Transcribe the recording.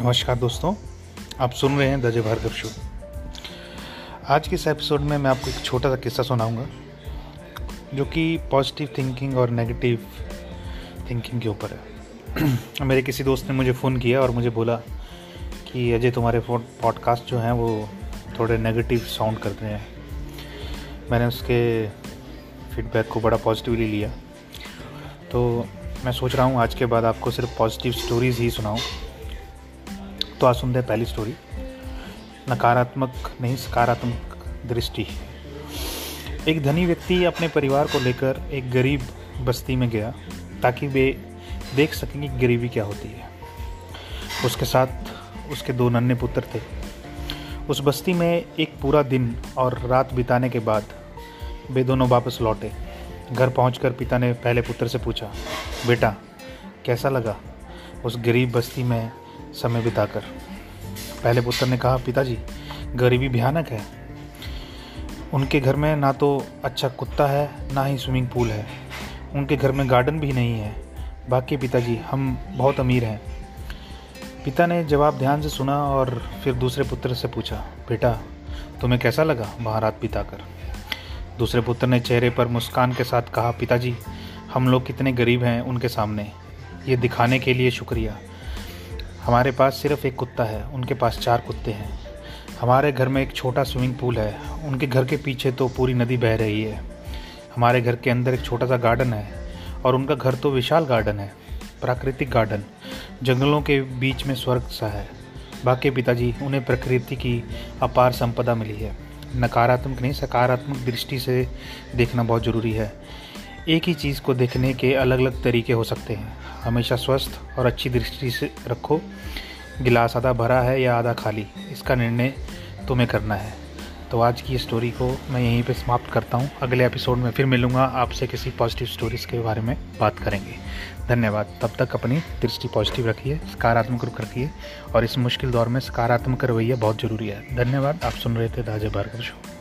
नमस्कार दोस्तों, आप सुन रहे हैं दजे भार्गव शो। आज के इस एपिसोड में मैं आपको एक छोटा सा किस्सा सुनाऊँगा, जो कि पॉजिटिव थिंकिंग और नेगेटिव थिंकिंग के ऊपर है। मेरे किसी दोस्त ने मुझे फ़ोन किया और मुझे बोला कि, अजय, तुम्हारे पॉडकास्ट जो हैं, वो थोड़े नेगेटिव साउंड करते हैं। मैंने उसके फीडबैक को बड़ा पॉजिटिवली लिया। तो मैं सोच रहा हूँ, आज के बाद आपको सिर्फ़ पॉजिटिव स्टोरीज़ ही सुनाऊँ। तो आज सुनते हैं पहली स्टोरी नकारात्मक नहीं, सकारात्मक दृष्टि। एक धनी व्यक्ति अपने परिवार को लेकर एक गरीब बस्ती में गया, ताकि वे देख सकें कि गरीबी क्या होती है। उसके साथ उसके दो नन्हे पुत्र थे। उस बस्ती में एक पूरा दिन और रात बिताने के बाद वे दोनों वापस लौटे। घर पहुंचकर पिता ने पहले पुत्र से पूछा, बेटा, कैसा लगा उस गरीब बस्ती में समय बिताकर? पहले पुत्र ने कहा, पिताजी, गरीबी भयानक है। उनके घर में ना तो अच्छा कुत्ता है, ना ही स्विमिंग पूल है। उनके घर में गार्डन भी नहीं है। बाकी पिताजी, हम बहुत अमीर हैं। पिता ने जवाब ध्यान से सुना और फिर दूसरे पुत्र से पूछा, बेटा, तुम्हें कैसा लगा वहाँ रात बिताकर? दूसरे पुत्र ने चेहरे पर मुस्कान के साथ कहा, पिताजी, हम लोग कितने गरीब हैं उनके सामने। ये दिखाने के लिए शुक्रिया। हमारे पास सिर्फ़ एक कुत्ता है, उनके पास चार कुत्ते हैं। हमारे घर में एक छोटा स्विमिंग पूल है, उनके घर के पीछे तो पूरी नदी बह रही है। हमारे घर के अंदर एक छोटा सा गार्डन है, और उनका घर तो विशाल गार्डन है, प्राकृतिक गार्डन। जंगलों के बीच में स्वर्ग सा है। बाकी पिताजी, उन्हें प्रकृति की अपार संपदा मिली है। नकारात्मक नहीं, सकारात्मक दृष्टि से देखना बहुत ज़रूरी है। एक ही चीज़ को देखने के अलग अलग तरीके हो सकते हैं। हमेशा स्वस्थ और अच्छी दृष्टि से रखो। गिलास आधा भरा है या आधा खाली, इसका निर्णय तुम्हें करना है। तो आज की स्टोरी को मैं यहीं पे समाप्त करता हूँ। अगले एपिसोड में फिर मिलूँगा आपसे किसी पॉजिटिव स्टोरीज़ के बारे में बात करेंगे। धन्यवाद। तब तक अपनी दृष्टि पॉजिटिव रखिए, सकारात्मक रुख रखिए और इस मुश्किल दौर में सकारात्मक रवैया बहुत ज़रूरी है। धन्यवाद। आप सुन रहे थे राजा भार्गव शो।